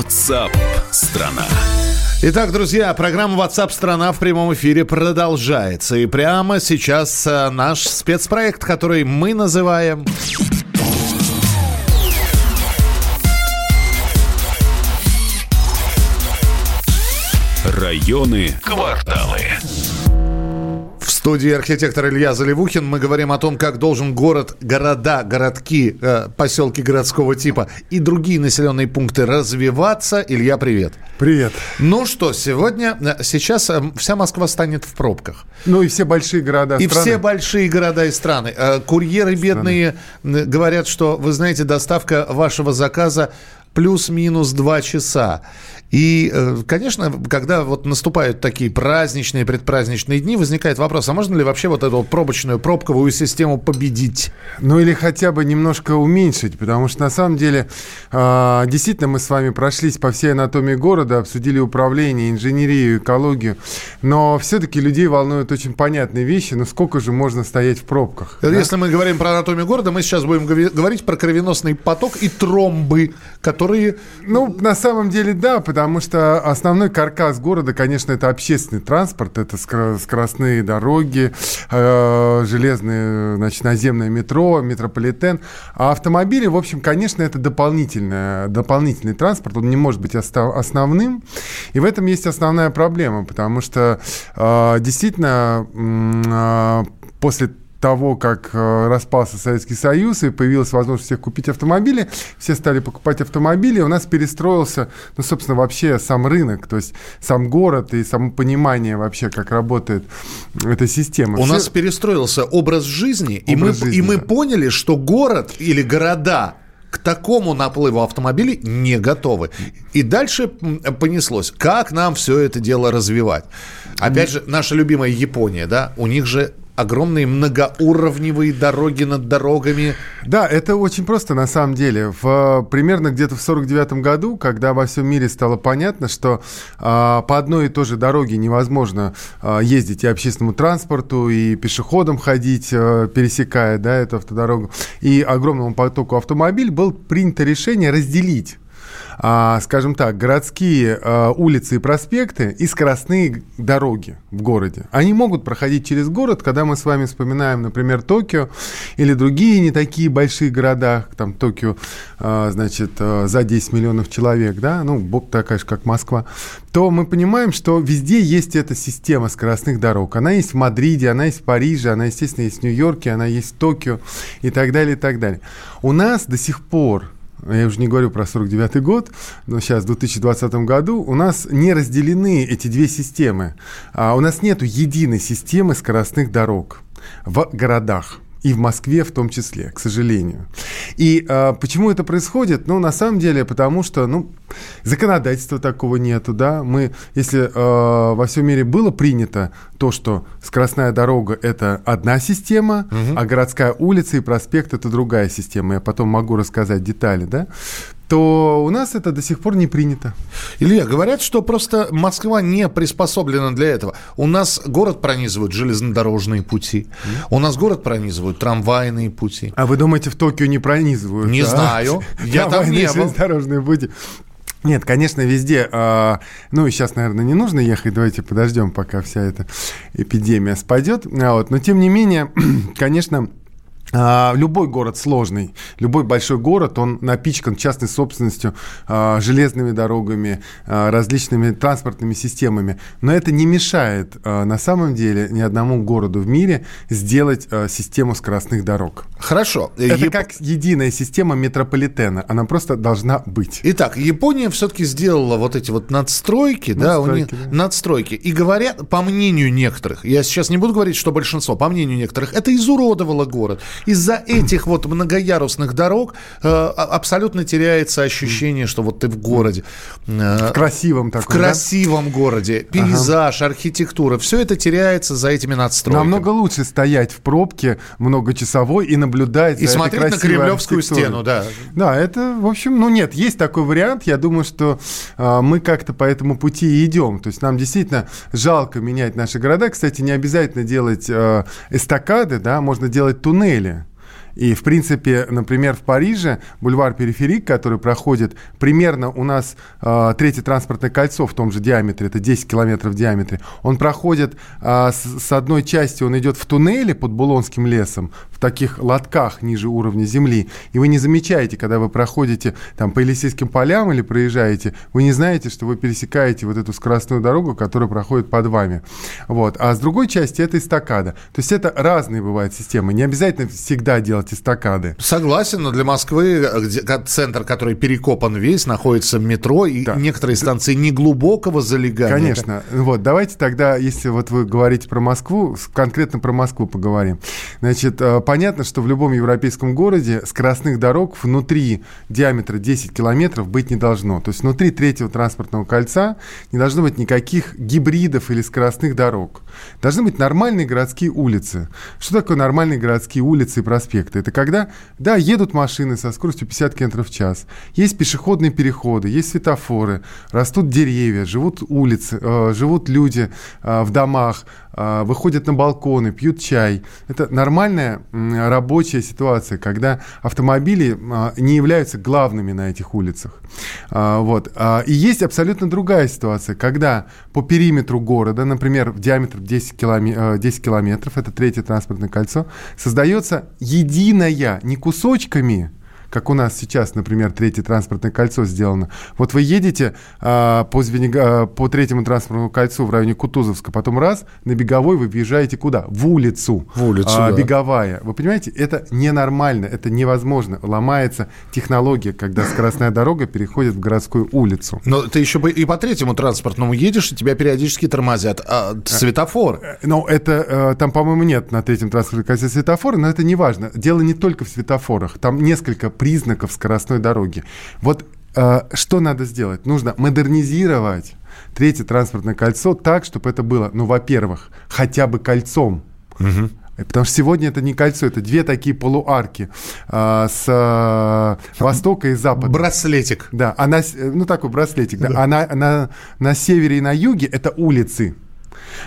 WhatsApp страна. Итак, друзья, программа WhatsApp страна в прямом эфире продолжается. И прямо сейчас э, наш спецпроект, который мы называем Районы, кварталы. В студии архитектор Илья Заливухин. Мы говорим о том, как должен город, города, городки, э, поселки городского типа и другие населенные пункты развиваться. Илья, привет. Привет. Ну что, сегодня, э, сейчас э, вся Москва станет в пробках. Ну и все большие города И страны. все большие города и страны. Э, Курьеры бедные м, говорят, что, вы знаете, доставка вашего заказа плюс-минус два часа. И, э, конечно, когда вот наступают такие праздничные, предпраздничные дни, возникает вопрос, а можно ли вообще вот эту вот пробочную, пробковую систему победить? Ну или хотя бы немножко уменьшить, потому что на самом деле э, действительно мы с вами прошлись по всей анатомии города, обсудили управление, инженерию, экологию, но все-таки людей волнуют очень понятные вещи, ну сколько же можно стоять в пробках? да? Если мы говорим про анатомию города, мы сейчас будем говори- говорить про кровеносный поток и тромбы, которые... Ну, на самом деле, да, потому что основной каркас города, конечно, это общественный транспорт, это скор- скоростные дороги, э, железные, значит, наземное метро, метрополитен. А автомобили, в общем, конечно, это дополнительное, дополнительный транспорт, он не может быть основным. И в этом есть основная проблема, потому что э, действительно э, после того, как э, распался Советский Союз и появилась возможность всех купить автомобили, все стали покупать автомобили, у нас перестроился, ну, собственно, вообще сам рынок, то есть сам город и само понимание вообще, как работает эта система. У Все- нас перестроился образ жизни, и, мы, Образ жизни, и мы да. поняли, что город или города к такому наплыву автомобилей не готовы. И дальше понеслось. Как нам все это дело развивать? Опять же, наша любимая Япония, да, у них же огромные многоуровневые дороги над дорогами. Да, это очень просто на самом деле. В, примерно где-то в 49 году, когда во всем мире стало понятно, что а, по одной и той же дороге невозможно а, ездить и общественному транспорту, и пешеходам ходить, а, пересекая да, эту автодорогу, и огромному потоку автомобиль, было принято решение разделить скажем так, городские а, улицы и проспекты и скоростные дороги в городе. Они могут проходить через город, когда мы с вами вспоминаем, например, Токио или другие не такие большие города, там Токио, а, значит, а, за 10 миллионов человек, да, ну, такая же, как Москва, то мы понимаем, что везде есть эта система скоростных дорог. Она есть в Мадриде, она есть в Париже, она, естественно, есть в Нью-Йорке, она есть в Токио и так далее, и так далее. У нас до сих пор я уже не говорю про 49 год, но сейчас, в 2020 году, у нас не разделены эти две системы. А у нас нет единой системы скоростных дорог в городах. И в Москве в том числе, к сожалению. И а, почему это происходит? Ну, на самом деле, потому что, ну, законодательства такого нету, да. Мы, если а, во всем мире было принято то, что скоростная дорога – это одна система, а городская улица и проспект – это другая система, я потом могу рассказать детали, да, то у нас это до сих пор не принято. Илья, говорят, что просто Москва не приспособлена для этого. У нас город пронизывают железнодорожные пути. У нас город пронизывают трамвайные пути. А вы думаете, в Токио не пронизывают? Не а? знаю. Я там не был. железнодорожные пути. Нет, конечно, везде. а, ну, и сейчас, наверное, не нужно ехать. Давайте подождем, пока вся эта эпидемия спадет. А вот, но, тем не менее, конечно, Любой город сложный, любой большой город, он напичкан частной собственностью, а, железными дорогами, а, различными транспортными системами. Но это не мешает а, на самом деле ни одному городу в мире сделать а, систему скоростных дорог. Хорошо. Это Яп- как единая система метрополитена. Она просто должна быть. Итак, Япония все-таки сделала вот эти вот надстройки, да, у них Надстройки, да. надстройки. И говорят, по мнению некоторых, я сейчас не буду говорить, что большинство, по мнению некоторых, это изуродовало город. Из-за этих вот многоярусных дорог э, а- абсолютно теряется ощущение, что вот ты в городе. Э, В красивом в таком, да? красивом городе. Пейзаж, архитектура, все это теряется за этими надстройками. Намного лучше стоять в пробке многочасовой и наблюдать И за этой смотреть на красивой Кремлевскую стену, да. Да, это, в общем, ну нет, есть такой вариант. Я думаю, что а, мы как-то по этому пути и идем. То есть нам действительно жалко менять наши города. Кстати, не обязательно делать а, эстакады, да, можно делать туннели. И, в принципе, например, в Париже бульвар Периферик, который проходит примерно у нас э, третье транспортное кольцо в том же диаметре, это 10 километров в диаметре, он проходит э, с, с одной части, он идет в туннеле под Булонским лесом, таких лотках ниже уровня земли, и вы не замечаете, когда вы проходите там по Елисейским полям или проезжаете, вы не знаете, что вы пересекаете вот эту скоростную дорогу, которая проходит под вами. Вот. А с другой части это эстакада. То есть это разные бывают системы. Не обязательно всегда делать эстакады. Согласен, но для Москвы где, центр, который перекопан весь, находится метро, и да. некоторые станции неглубокого залегания. Конечно. Вот, давайте тогда, если вот вы говорите про Москву, конкретно про Москву поговорим. Значит, э, понятно, что в любом европейском городе скоростных дорог внутри диаметра 10 километров быть не должно. То есть внутри третьего транспортного кольца не должно быть никаких гибридов или скоростных дорог. Должны быть нормальные городские улицы. Что такое нормальные городские улицы и проспекты? Это когда, да, едут машины со скоростью 50 км в час, есть пешеходные переходы, есть светофоры, растут деревья, живут улицы, э, живут люди э, в домах, выходят на балконы, пьют чай. Это нормальная рабочая ситуация, когда автомобили э, не являются главными на этих улицах. Э, вот. И есть абсолютно другая ситуация, когда по периметру города, например, в диаметр 10, километров, 10 километров, это третье транспортное кольцо, создается единая, не кусочками, как у нас сейчас, например, третье транспортное кольцо сделано. Вот вы едете а, по, Звениг... а, по третьему транспортному кольцу в районе Кутузовска, потом раз, на беговой вы въезжаете куда? В улицу. В улицу, а, да. Беговая. Вы понимаете, это ненормально, это невозможно. Ломается технология, когда скоростная дорога переходит в городскую улицу. Но ты еще и по третьему транспортному едешь, и тебя периодически тормозят. А, светофор. Э, ну, это, э, там, по-моему, нет на третьем транспортном кольце светофора, но это не важно. Дело не только в светофорах. Там несколько признаков скоростной дороги. Вот э, что надо сделать? Нужно модернизировать третье транспортное кольцо так, чтобы это было, ну, во-первых, хотя бы кольцом. Угу. Потому что сегодня это не кольцо, это две такие полуарки э, с э, востока и запада. Браслетик. Да, а на, ну такой браслетик. Да. Да. А на, на, на севере и на юге это улицы.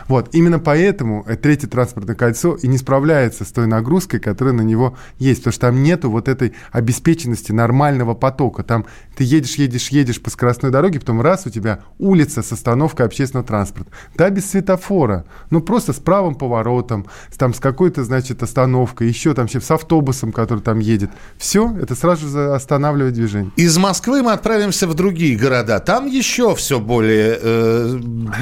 Вот. Именно поэтому третье транспортное кольцо и не справляется с той нагрузкой, которая на него есть, потому что там нету вот этой обеспеченности нормального потока. Там ты едешь, едешь, едешь по скоростной дороге, потом раз у тебя улица с остановкой общественного транспорта. Да, без светофора, ну просто с правым поворотом, с, там, с какой-то, значит, остановкой, еще там с автобусом, который там едет. Все, это сразу же останавливает движение. Из Москвы мы отправимся в другие города. Там еще все более... Э,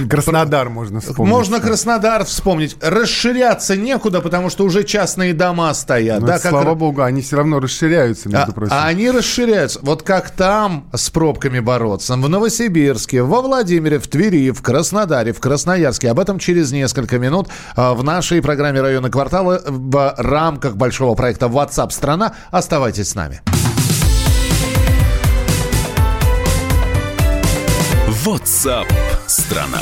Краснодар можно вспомнить. Можно Краснодар вспомнить. Расширяться некуда, потому что уже частные дома стоят. Ну, да, как... Слава богу, они все равно расширяются, между а, прочим. А они расширяются. Вот как там с пробками бороться? В Новосибирске, во Владимире, в Твери, в Краснодаре, в Красноярске. Об этом через несколько минут а, в нашей программе «Районы квартала» в рамках большого проекта WhatsApp страна Оставайтесь с нами. WhatsApp страна.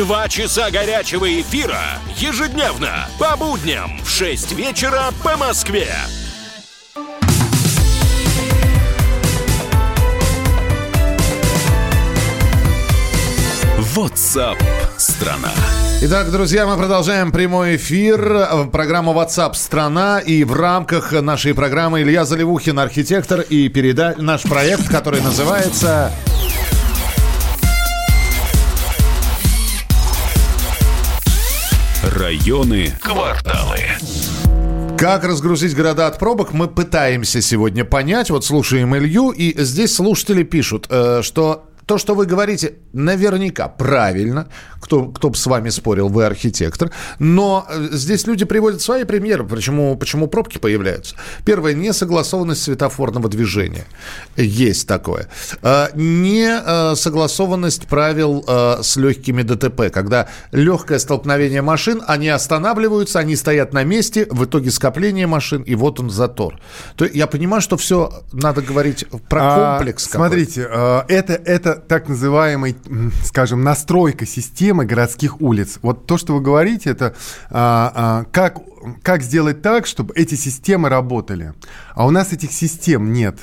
Два часа горячего эфира ежедневно по будням в 6 вечера по Москве. WhatsApp страна. Итак, друзья, мы продолжаем прямой эфир. Программа WhatsApp страна. И в рамках нашей программы Илья Заливухин, архитектор, и переда... наш проект, который называется Районы кварталы. Как разгрузить города от пробок, мы пытаемся сегодня понять. Вот слушаем Илью, и здесь слушатели пишут, э, что то, что вы говорите, наверняка правильно. Кто, кто бы с вами спорил, вы архитектор. Но э, здесь люди приводят свои примеры, почему, почему пробки появляются. Первое, несогласованность светофорного движения. Есть такое. Э, Несогласованность правил э, с легкими ДТП, когда легкое столкновение машин, они останавливаются, они стоят на месте, в итоге скопление машин, и вот он затор. То я понимаю, что все надо говорить про комплекс. А, смотрите, это, это так называемый, скажем, настройка системы городских улиц. Вот то, что вы говорите, это а, а, как, как сделать так, чтобы эти системы работали. А у нас этих систем нет.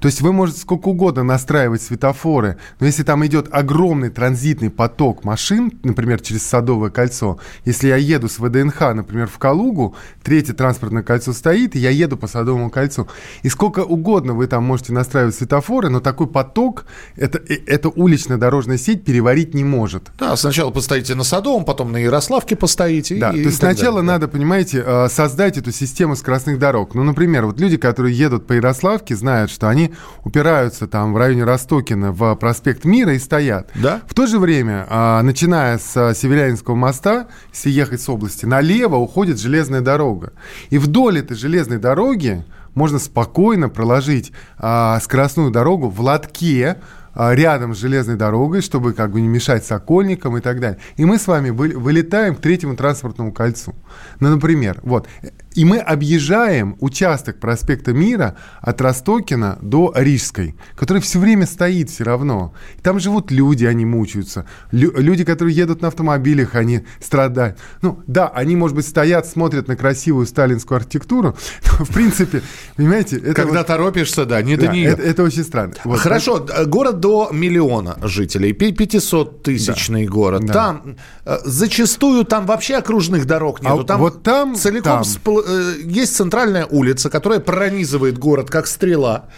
То есть вы можете сколько угодно настраивать светофоры, но если там идет огромный транзитный поток машин, например, через Садовое кольцо, если я еду с ВДНХ, например, в Калугу, третье транспортное кольцо стоит, и я еду по Садовому кольцу, и сколько угодно вы там можете настраивать светофоры, но такой поток, это, э, эта уличная дорожная сеть переварить не может. Да, сначала постоите на Садовом, потом на Ярославке постоите. Да, и, то есть сначала далее. надо, понимаете, э, создать эту систему скоростных дорог. Ну, например, вот люди, которые едут по Ярославке, знают, что они упираются там в районе Ростокина в проспект Мира и стоят. Да. В то же время, а, начиная с Северянинского моста, если ехать с области, налево уходит железная дорога. И вдоль этой железной дороги можно спокойно проложить а, скоростную дорогу в лотке, а, рядом с железной дорогой, чтобы как бы не мешать сокольникам и так далее. И мы с вами вылетаем к третьему транспортному кольцу. Ну, например, вот. И мы объезжаем участок проспекта Мира от Ростокина до Рижской, который все время стоит все равно. И там живут люди, они мучаются. Лю- люди, которые едут на автомобилях, они страдают. Ну, да, они, может быть, стоят, смотрят на красивую сталинскую архитектуру. Но, в принципе, понимаете... Это Когда вот... торопишься, да, не да, до нее. Это, это очень странно. Вот, Хорошо, так... город до миллиона жителей, 500-тысячный да. город. Да. Там э, зачастую там вообще окружных дорог нету. А там вот там целиком там. Спл- э, есть центральная улица, которая пронизывает город как стрела.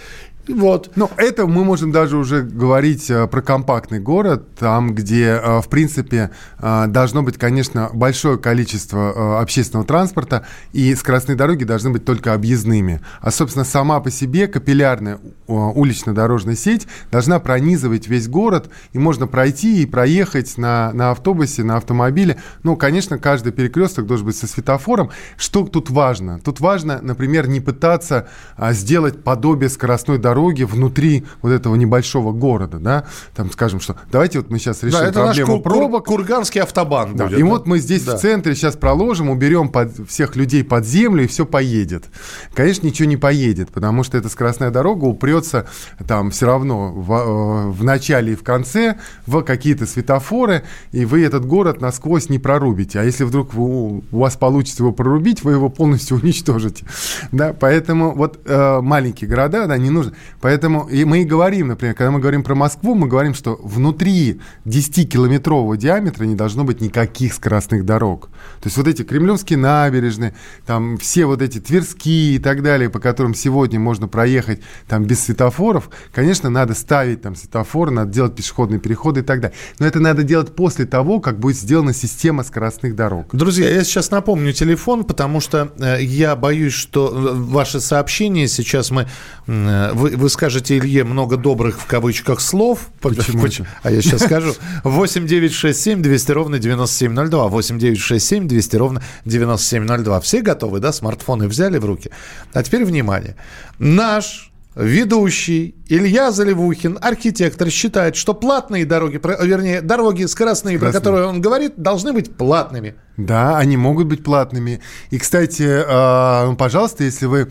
Вот. Ну, это мы можем даже уже говорить э, про компактный город, там, где, э, в принципе, э, должно быть, конечно, большое количество общественного транспорта, и скоростные дороги должны быть только объездными. А, собственно, сама по себе капиллярная уличная дорожная сеть должна пронизывать весь город, и можно пройти и проехать на, на автобусе, на автомобиле. Ну, конечно, каждый перекресток должен быть со светофором. Что тут важно? Тут важно, например, не пытаться а, сделать подобие скоростной дороги дороги внутри вот этого небольшого города, да, там скажем, что давайте вот мы сейчас решим да, это проблему наш пробок. Курганский автобан да, будет. И да? вот мы здесь да. в центре сейчас проложим, уберем под, всех людей под землю, и все поедет. Конечно, ничего не поедет, потому что эта скоростная дорога упрется там все равно в, э, в начале и в конце в какие-то светофоры, и вы этот город насквозь не прорубите. А если вдруг вы, у вас получится его прорубить, вы его полностью уничтожите. Да, поэтому вот э, маленькие города, да, не нужно. Поэтому и мы и говорим, например, когда мы говорим про Москву, мы говорим, что внутри 10-километрового диаметра не должно быть никаких скоростных дорог. То есть вот эти кремлевские набережные, там все вот эти Тверские и так далее, по которым сегодня можно проехать там без светофоров, конечно, надо ставить там светофоры, надо делать пешеходные переходы и так далее. Но это надо делать после того, как будет сделана система скоростных дорог. Друзья, я сейчас напомню телефон, потому что э, я боюсь, что э, ваши сообщения сейчас мы... Э, вы, вы скажете Илье много добрых в кавычках слов. Почему? Почему? А я сейчас скажу. 8 9 6 7 200 ровно 9702. 8 9 6 7 200 ровно 9702. Все готовы, да? Смартфоны взяли в руки. А теперь внимание. Наш ведущий Илья Заливухин, архитектор, считает, что платные дороги, вернее, дороги скоростные, скоростные, про которые он говорит, должны быть платными. Да, они могут быть платными. И, кстати, э, пожалуйста, если вы а,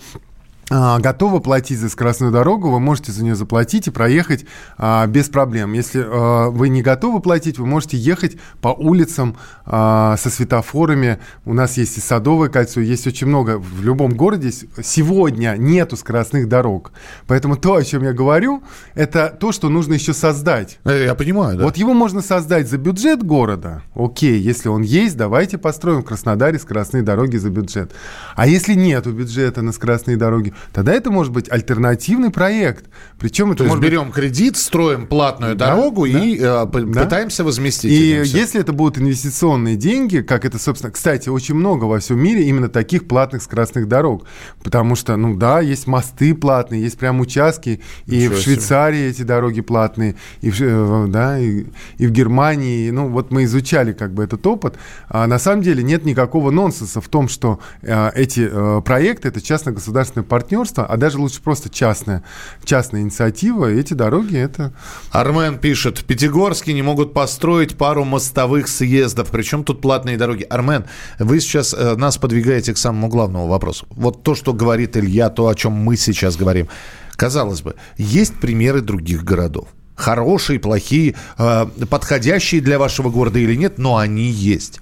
готовы платить за скоростную дорогу, вы можете за нее заплатить и проехать а, без проблем. Если а, вы не готовы платить, вы можете ехать по улицам а, со светофорами. У нас есть и Садовое кольцо, есть очень много. В любом городе сегодня нету скоростных дорог. Поэтому то, о чем я говорю, это то, что нужно еще создать. Э, я понимаю, да. Вот его можно создать за бюджет города. Окей, если он есть, давайте построим в Краснодаре скоростные дороги за бюджет. А если нету бюджета на скоростные дороги, тогда это может быть альтернативный проект. Причем это То есть может быть берем кредит, строим платную Да, дорогу да, и э, да. пытаемся возместить. И если это будут инвестиционные деньги, как это, собственно, кстати, очень много во всем мире именно таких платных скоростных дорог. Потому что, ну да, есть мосты платные, есть прям участки, и Ничего в себе. Швейцарии эти дороги платные, и в, э, да, и, и в Германии. Ну, вот мы изучали как бы этот опыт. А на самом деле нет никакого нонсенса в том, что э, эти э, проекты это частно-государственное партнерство, а даже лучше просто частная, частная инициатива. Эти дороги это Армен пишет, Пятигорске не могут построить пару мостовых съездов. Причем тут платные дороги. Армен, вы сейчас э, нас подвигаете к самому главному вопросу. Вот то, что говорит Илья, то, о чем мы сейчас говорим. Казалось бы, есть примеры других городов. Хорошие, плохие, э, подходящие для вашего города или нет, но они есть.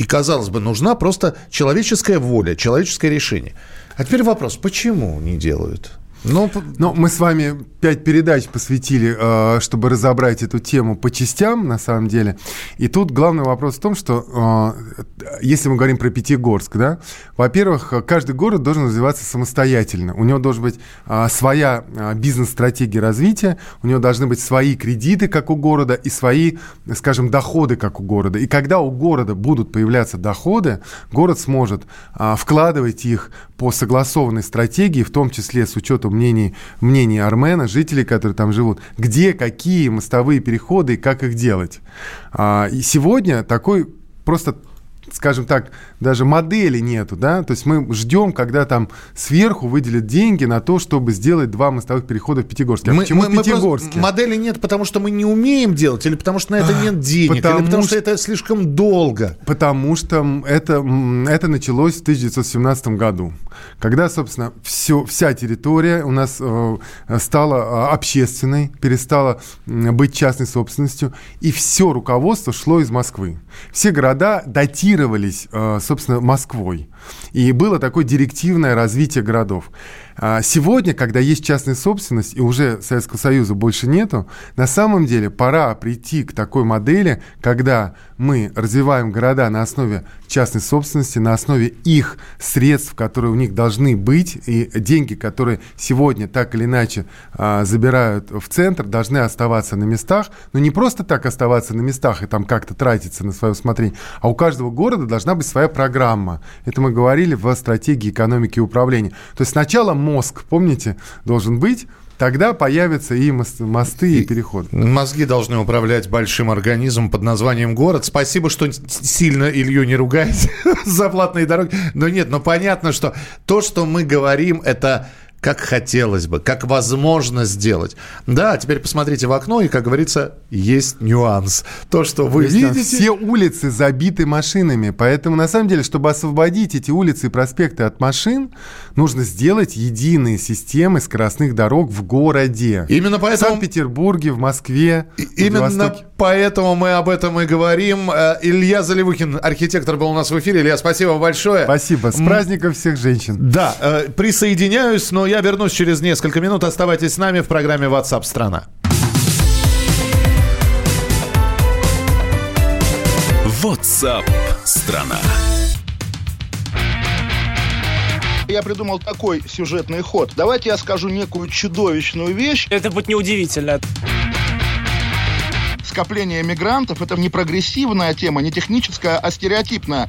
И, казалось бы, нужна просто человеческая воля, человеческое решение. А теперь вопрос, почему не делают? П- Ну, мы с вами пять передач посвятили, э, чтобы разобрать эту тему по частям, на самом деле. И тут главный вопрос в том, что э, если мы говорим про Пятигорск, да, во-первых, каждый город должен развиваться самостоятельно. У него должна быть э, своя бизнес-стратегия развития, у него должны быть свои кредиты, как у города, и свои, скажем, доходы, как у города. И когда у города будут появляться доходы, город сможет вкладывать их по согласованной стратегии, в том числе с учетом мнений, мнений Армена, жителей, которые там живут, где какие мостовые переходы и как их делать. А, и сегодня такой просто скажем так, даже модели нету, да, то есть мы ждем, когда там сверху выделят деньги на то, чтобы сделать два мостовых перехода в Пятигорске. А Мы- почему мы- мы просто- Пятигорске? модели нет, потому что мы не умеем делать, или потому что на это нет денег, или потому потому что что- это слишком долго. Потому что это, это началось в 1917 году, когда, собственно, все, вся территория у нас э, стала э, общественной, перестала быть частной собственностью, и все руководство шло из Москвы. Все города датировались, э, собственно, Москвой. И было такое директивное развитие городов. А Сегодня, когда есть частная собственность и уже Советского Союза больше нету, на самом деле пора прийти к такой модели, когда мы развиваем города на основе частной собственности, на основе их средств, которые у них должны быть, и деньги, которые сегодня так или иначе а, забирают в центр, должны оставаться на местах, но не просто так оставаться на местах и там как-то тратиться на свое усмотрение, а у каждого города должна быть своя программа. Это мы говорили в стратегии экономики и управления. То есть сначала мозг, помните, должен быть, тогда появятся и мос- мосты, и переходы. Мозги должны управлять большим организмом под названием город. Спасибо, что сильно Илью не ругаете за платные дороги. Но нет, но понятно, что то, что мы говорим, это как хотелось бы, как возможно сделать. Да, теперь посмотрите в окно, и, как говорится, есть нюанс. То, что вы есть видите... Все улицы забиты машинами, поэтому на самом деле, чтобы освободить эти улицы и проспекты от машин, нужно сделать единые системы скоростных дорог в городе. Именно В поэтому... Санкт-Петербурге, в Москве, в Именно поэтому мы об этом и говорим. Э, Илья Заливухин, архитектор, был у нас в эфире. Илья, спасибо большое. Спасибо. С праздником всех женщин. Да, э, присоединяюсь, но я вернусь через несколько минут. Оставайтесь с нами в программе WhatsApp страна. WhatsApp страна. Я придумал такой сюжетный ход. Давайте я скажу некую чудовищную вещь. Это будет неудивительно. Скопление мигрантов – это не прогрессивная тема, не техническая, а стереотипная.